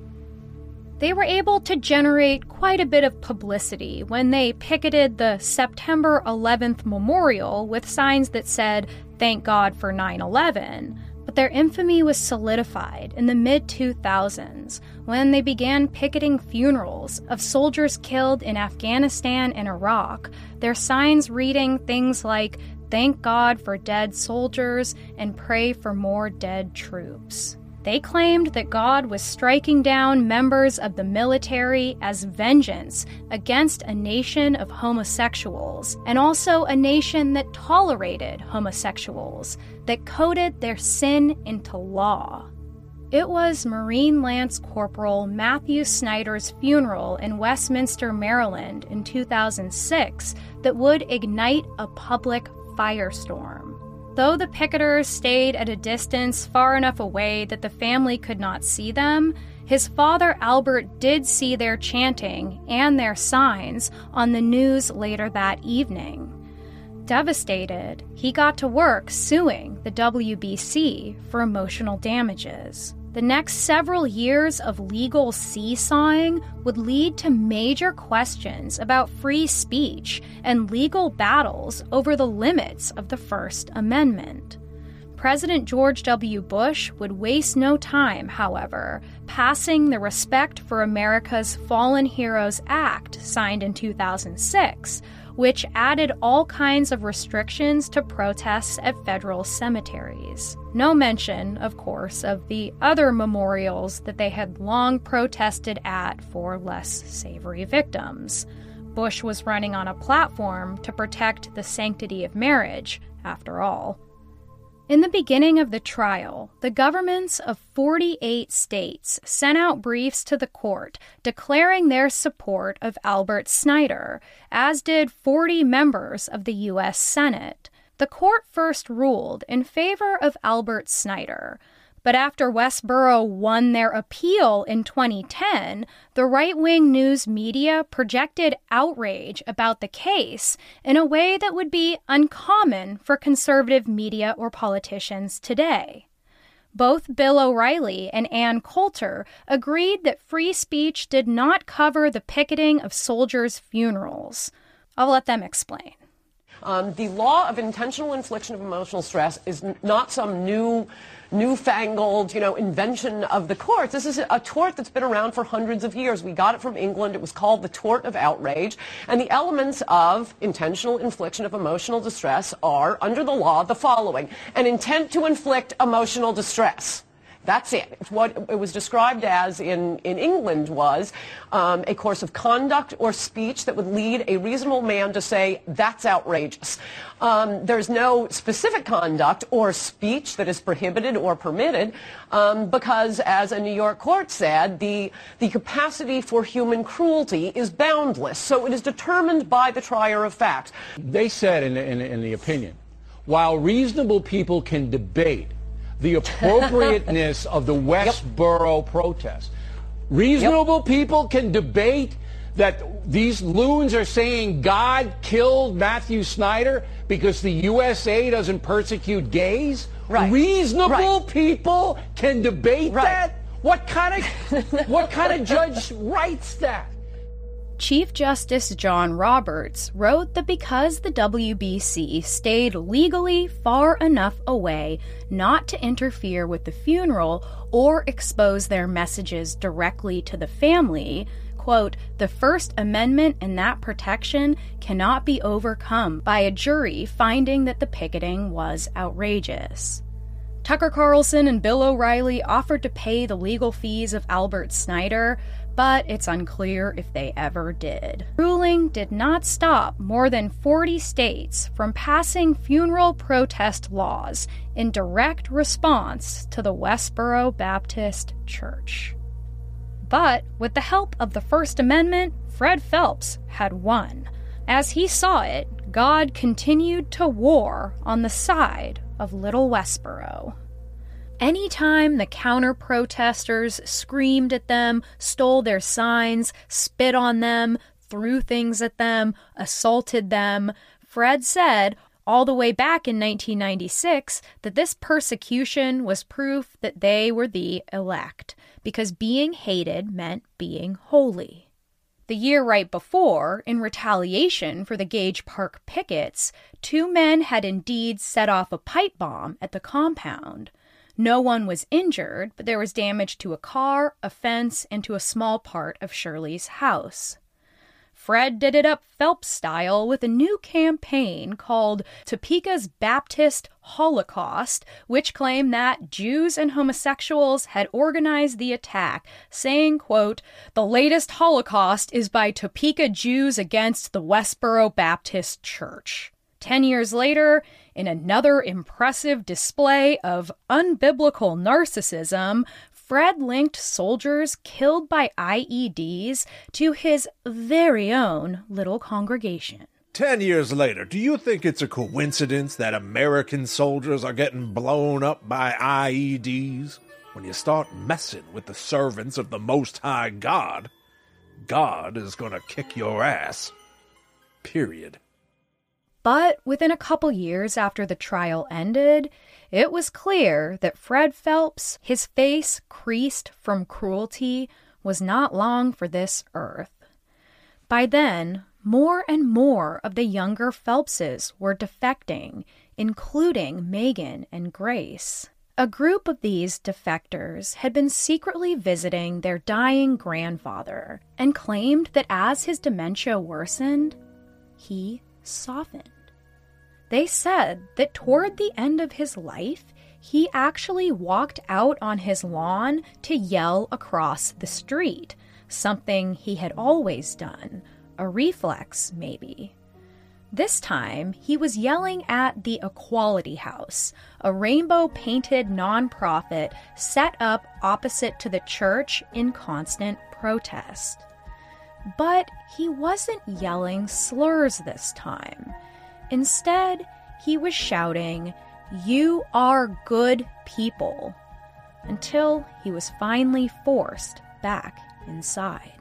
They were able to generate quite a bit of publicity when they picketed the September 11th memorial with signs that said, Thank God for 9 11 but their infamy was solidified in the mid 2000s when they began picketing funerals of soldiers killed in Afghanistan and Iraq, their signs reading things like, Thank God for dead soldiers and pray for more dead troops. They claimed that God was striking down members of the military as vengeance against a nation of homosexuals, and also a nation that tolerated homosexuals, that coded their sin into law. It was Marine Lance Corporal Matthew Snyder's funeral in Westminster, Maryland in 2006 that would ignite a public firestorm. Though the picketers stayed at a distance far enough away that the family could not see them, his father Albert did see their chanting and their signs on the news later that evening. Devastated, he got to work suing the WBC for emotional damages. The next several years of legal seesawing would lead to major questions about free speech and legal battles over the limits of the First Amendment. President George W. Bush would waste no time, however, passing the Respect for America's Fallen Heroes Act, signed in 2006, which added all kinds of restrictions to protests at federal cemeteries. No mention, of course, of the other memorials that they had long protested at for less savory victims. Bush was running on a platform to protect the sanctity of marriage, after all. In the beginning of the trial, the governments of 48 states sent out briefs to the court declaring their support of Albert Snyder, as did 40 members of the U.S. Senate. The court first ruled in favor of Albert Snyder, but after Westboro won their appeal in 2010, the right wing news media projected outrage about the case in a way that would be uncommon for conservative media or politicians today. Both Bill O'Reilly and Ann Coulter agreed that free speech did not cover the picketing of soldiers' funerals. I'll let them explain. Um, the law of intentional infliction of emotional stress is not some new newfangled, you know, invention of the courts. This is a tort that's been around for hundreds of years. We got it from England. It was called the tort of outrage. And the elements of intentional infliction of emotional distress are, under the law, the following. An intent to inflict emotional distress. That's it. It's what it was described as in, in England was um, a course of conduct or speech that would lead a reasonable man to say, that's outrageous. Um, there's no specific conduct or speech that is prohibited or permitted um, because, as a New York court said, the, the capacity for human cruelty is boundless. So it is determined by the trier of fact. They said in, in, in the opinion, while reasonable people can debate the appropriateness of the Westboro yep. protest. Reasonable yep. people can debate that these loons are saying God killed Matthew Snyder because the USA doesn't persecute gays. Right. Reasonable right. people can debate right. that. What kind of what kind of judge writes that? Chief Justice John Roberts wrote that because the WBC stayed legally far enough away not to interfere with the funeral or expose their messages directly to the family, quote, the First Amendment and that protection cannot be overcome by a jury finding that the picketing was outrageous. Tucker Carlson and Bill O'Reilly offered to pay the legal fees of Albert Snyder, but it's unclear if they ever did. Ruling did not stop more than 40 states from passing funeral protest laws in direct response to the Westboro Baptist Church. But with the help of the First Amendment, Fred Phelps had won. As he saw it, God continued to war on the side of Little Westboro. Anytime the counter protesters screamed at them, stole their signs, spit on them, threw things at them, assaulted them, Fred said, all the way back in 1996, that this persecution was proof that they were the elect, because being hated meant being holy. The year right before, in retaliation for the Gage Park pickets, two men had indeed set off a pipe bomb at the compound. No one was injured, but there was damage to a car, a fence, and to a small part of Shirley's house. Fred did it up Phelps style with a new campaign called Topeka's Baptist Holocaust, which claimed that Jews and homosexuals had organized the attack, saying, quote, "The latest Holocaust is by Topeka Jews against the Westboro Baptist Church." 10 years later, in another impressive display of unbiblical narcissism, Fred linked soldiers killed by IEDs to his very own little congregation. Ten years later, do you think it's a coincidence that American soldiers are getting blown up by IEDs? When you start messing with the servants of the Most High God, God is gonna kick your ass. Period. But within a couple years after the trial ended, it was clear that Fred Phelps, his face creased from cruelty, was not long for this earth. By then, more and more of the younger Phelpses were defecting, including Megan and Grace. A group of these defectors had been secretly visiting their dying grandfather and claimed that as his dementia worsened, he softened. They said that toward the end of his life, he actually walked out on his lawn to yell across the street, something he had always done, a reflex, maybe. This time, he was yelling at the Equality House, a rainbow painted nonprofit set up opposite to the church in constant protest. But he wasn't yelling slurs this time. Instead, he was shouting, You are good people, until he was finally forced back inside.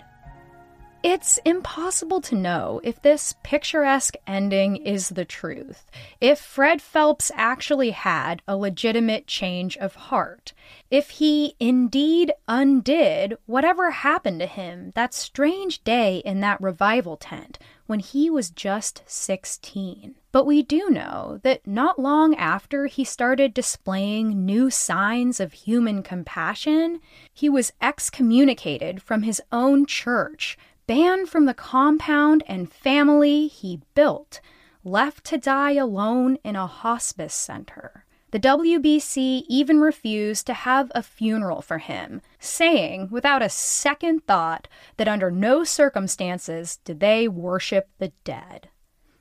It's impossible to know if this picturesque ending is the truth, if Fred Phelps actually had a legitimate change of heart, if he indeed undid whatever happened to him that strange day in that revival tent when he was just 16. But we do know that not long after he started displaying new signs of human compassion, he was excommunicated from his own church, banned from the compound and family he built, left to die alone in a hospice center. The WBC even refused to have a funeral for him, saying without a second thought that under no circumstances did they worship the dead.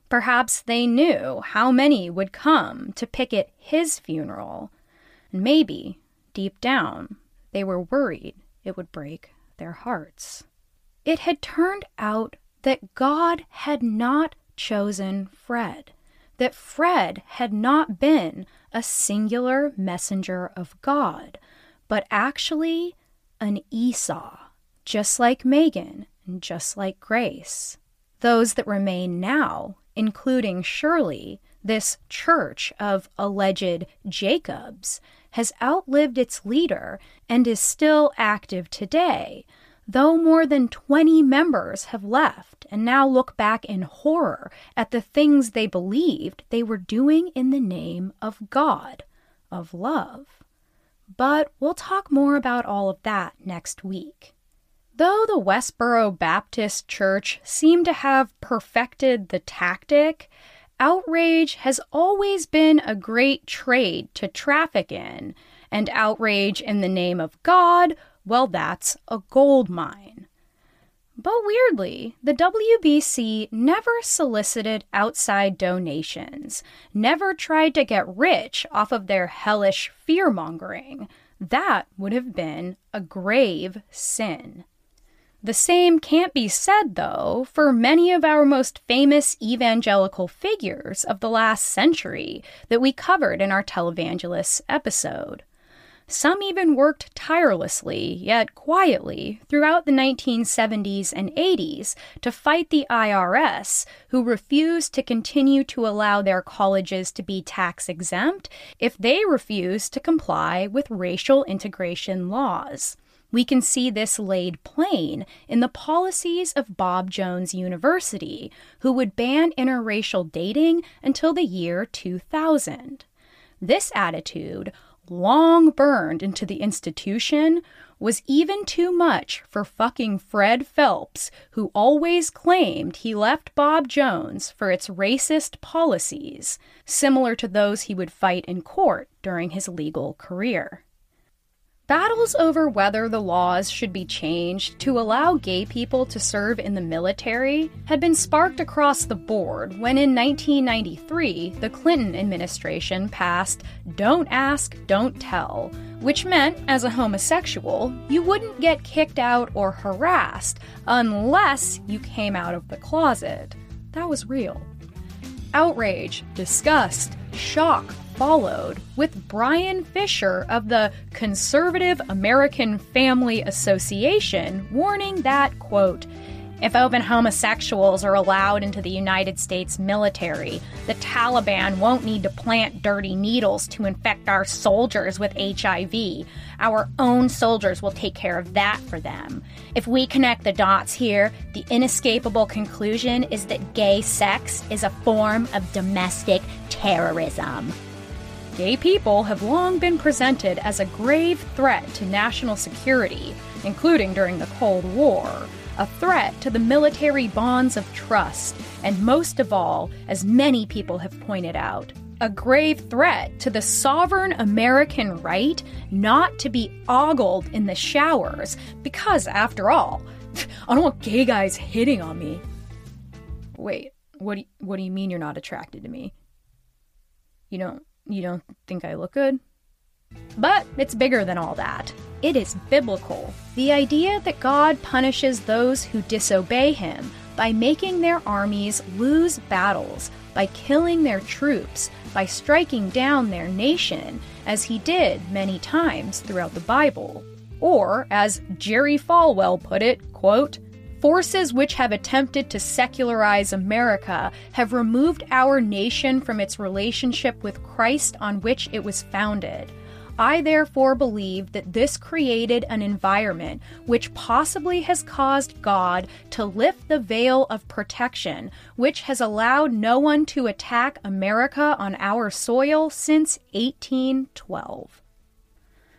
Perhaps they knew how many would come to picket his funeral, and maybe, deep down, they were worried it would break their hearts. It had turned out that God had not chosen Fred, that Fred had not been a singular messenger of God, but actually an Esau, just like Megan and just like Grace. Those that remain now, including Shirley, this church of alleged Jacobs, has outlived its leader and is still active today, though more than 20 members have left and now look back in horror at the things they believed they were doing in the name of God, of love. But we'll talk more about all of that next week. Though the Westboro Baptist Church seemed to have perfected the tactic, outrage has always been a great trade to traffic in, and outrage in the name of God well, that's a gold mine. But weirdly, the WBC never solicited outside donations, never tried to get rich off of their hellish fear mongering. That would have been a grave sin. The same can't be said, though, for many of our most famous evangelical figures of the last century that we covered in our televangelists episode. Some even worked tirelessly, yet quietly, throughout the 1970s and 80s to fight the IRS, who refused to continue to allow their colleges to be tax exempt if they refused to comply with racial integration laws. We can see this laid plain in the policies of Bob Jones University, who would ban interracial dating until the year 2000. This attitude, long burned into the institution, was even too much for fucking Fred Phelps, who always claimed he left Bob Jones for its racist policies, similar to those he would fight in court during his legal career. Battles over whether the laws should be changed to allow gay people to serve in the military had been sparked across the board when in 1993 the Clinton administration passed Don't Ask, Don't Tell, which meant, as a homosexual, you wouldn't get kicked out or harassed unless you came out of the closet. That was real. Outrage, disgust, shock, followed, with Bryan Fischer of the Conservative American Family Association warning that, quote, if open homosexuals are allowed into the United States military, the Taliban won't need to plant dirty needles to infect our soldiers with HIV. Our own soldiers will take care of that for them. If we connect the dots here, the inescapable conclusion is that gay sex is a form of domestic terrorism. Gay people have long been presented as a grave threat to national security, including during the Cold War, a threat to the military bonds of trust, and most of all, as many people have pointed out, a grave threat to the sovereign American right not to be ogled in the showers, because after all, I don't want gay guys hitting on me. Wait, what do you, what do you mean you're not attracted to me? You don't you don't think I look good? But it's bigger than all that. It is biblical. The idea that God punishes those who disobey him by making their armies lose battles, by killing their troops, by striking down their nation, as he did many times throughout the Bible. Or, as Jerry Falwell put it, quote, Forces which have attempted to secularize America have removed our nation from its relationship with Christ on which it was founded. I therefore believe that this created an environment which possibly has caused God to lift the veil of protection, which has allowed no one to attack America on our soil since 1812.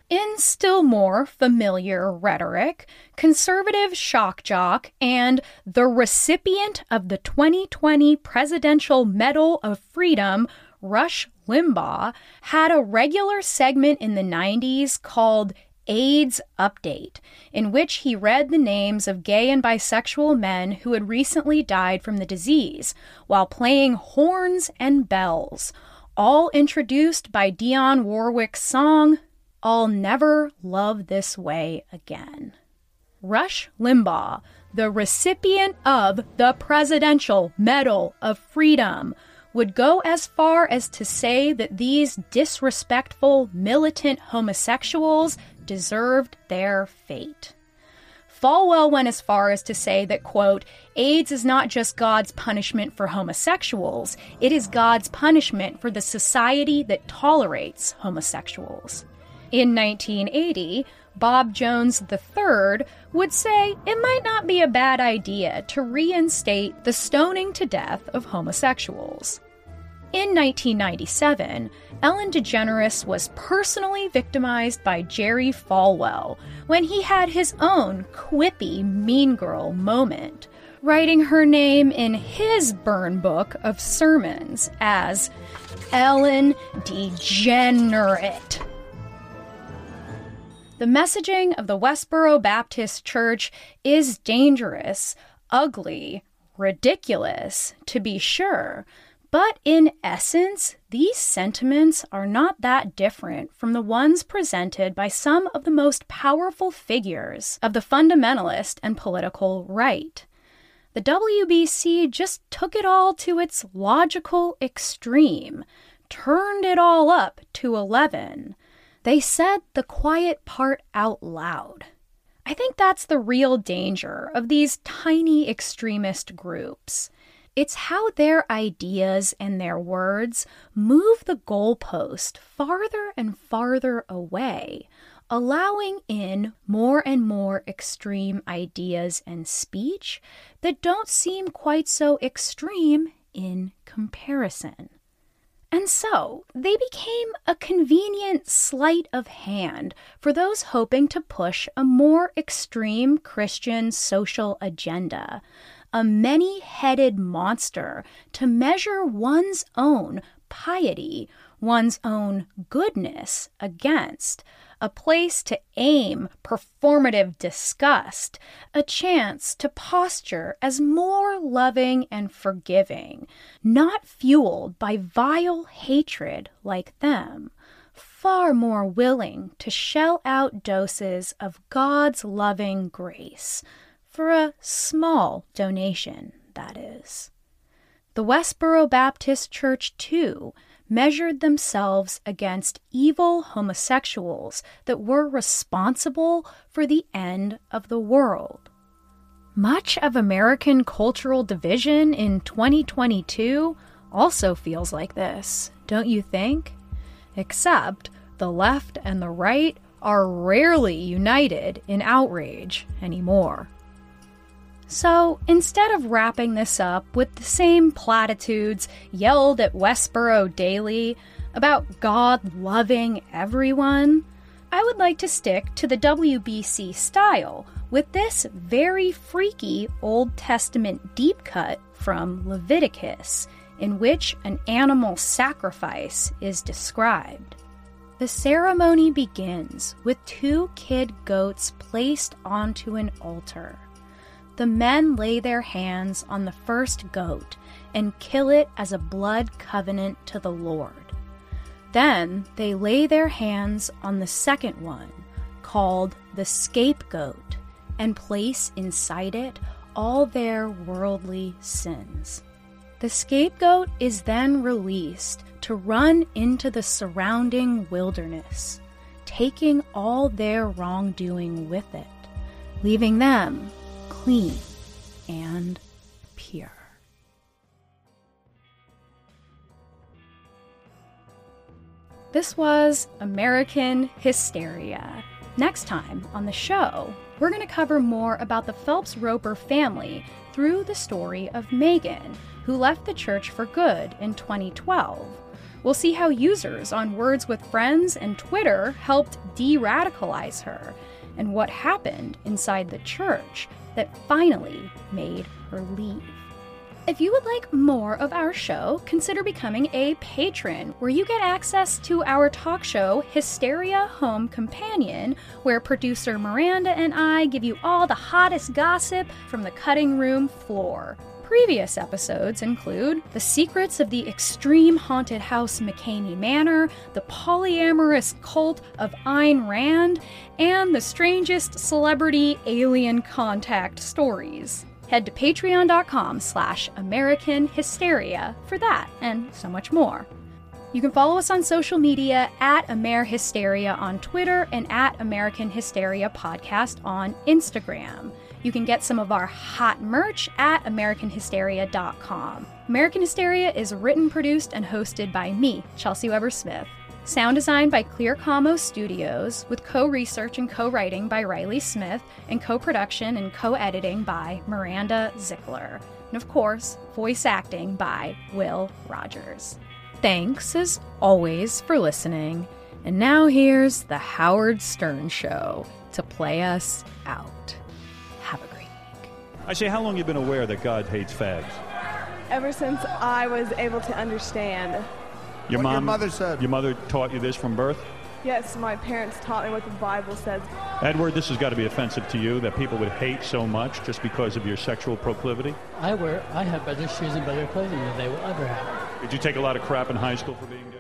In still more familiar rhetoric, conservative shock jock and the recipient of the 2020 Presidential Medal of Freedom, Rush Limbaugh, had a regular segment in the 90s called AIDS Update, in which he read the names of gay and bisexual men who had recently died from the disease, while playing horns and bells, all introduced by Dionne Warwick's song I'll never love this way again. Rush Limbaugh, the recipient of the Presidential Medal of Freedom, would go as far as to say that these disrespectful, militant homosexuals deserved their fate. Falwell went as far as to say that, quote, AIDS is not just God's punishment for homosexuals, it is God's punishment for the society that tolerates homosexuals. In 1980, Bob Jones III would say it might not be a bad idea to reinstate the stoning to death of homosexuals. In 1997, Ellen DeGeneres was personally victimized by Jerry Falwell when he had his own quippy mean girl moment, writing her name in his burn book of sermons as Ellen DeGenerate. The messaging of the Westboro Baptist Church is dangerous, ugly, ridiculous, to be sure. But in essence, these sentiments are not that different from the ones presented by some of the most powerful figures of the fundamentalist and political right. The WBC just took it all to its logical extreme, turned it all up to 11. They said the quiet part out loud. I think that's the real danger of these tiny extremist groups. It's how their ideas and their words move the goalpost farther and farther away, allowing in more and more extreme ideas and speech that don't seem quite so extreme in comparison. And so they became a convenient sleight of hand for those hoping to push a more extreme Christian social agenda, a many headed monster to measure one's own piety, one's own goodness against, a place to aim performative disgust, a chance to posture as more loving and forgiving, not fueled by vile hatred like them, far more willing to shell out doses of God's loving grace for a small donation, that is. The Westboro Baptist Church, too, measured themselves against evil homosexuals that were responsible for the end of the world. Much of American cultural division in 2022 also feels like this, don't you think? Except the left and the right are rarely united in outrage anymore. So instead of wrapping this up with the same platitudes yelled at Westboro daily about God loving everyone, I would like to stick to the WBC style with this very freaky Old Testament deep cut from Leviticus, in which an animal sacrifice is described. The ceremony begins with two kid goats placed onto an altar the men lay their hands on the first goat and kill it as a blood covenant to the Lord. Then they lay their hands on the second one, called the scapegoat, and place inside it all their worldly sins. The scapegoat is then released to run into the surrounding wilderness, taking all their wrongdoing with it, leaving them clean and pure. This was American Hysteria. Next time on the show, we're going to cover more about the Phelps Roper family through the story of Megan, who left the church for good in 2012. We'll see how users on Words with Friends and Twitter helped de radicalize her, and what happened inside the church that finally made her leave. If you would like more of our show, consider becoming a patron, where you get access to our talk show, Hysteria Home Companion, where producer Miranda and I give you all the hottest gossip from the cutting room floor. Previous episodes include The Secrets of the Extreme Haunted House McKamey Manor, The Polyamorous Cult of Ayn Rand, and The Strangest Celebrity Alien Contact Stories. Head to patreon.com slash American Hysteria for that and so much more. You can follow us on social media at AmerHysteria on Twitter and at American Hysteria Podcast on Instagram. You can get some of our hot merch at AmericanHysteria.com. American Hysteria is written, produced, and hosted by me, Chelsea Weber Smith. Sound design by Clear Como Studios, with co research and co writing by Riley Smith, and co production and co editing by Miranda Zickler. And of course, voice acting by Will Rogers. Thanks, as always, for listening. And now here's the Howard Stern Show to play us out. I say, how long you been aware that God hates fags? Ever since I was able to understand. Your What mom, your mother said. Your mother taught you this from birth. Yes, my parents taught me what the Bible says. Edward, this has got to be offensive to you that people would hate so much just because of your sexual proclivity. I wear, I have better shoes and better clothing than they will ever have. Did you take a lot of crap in high school for being gay?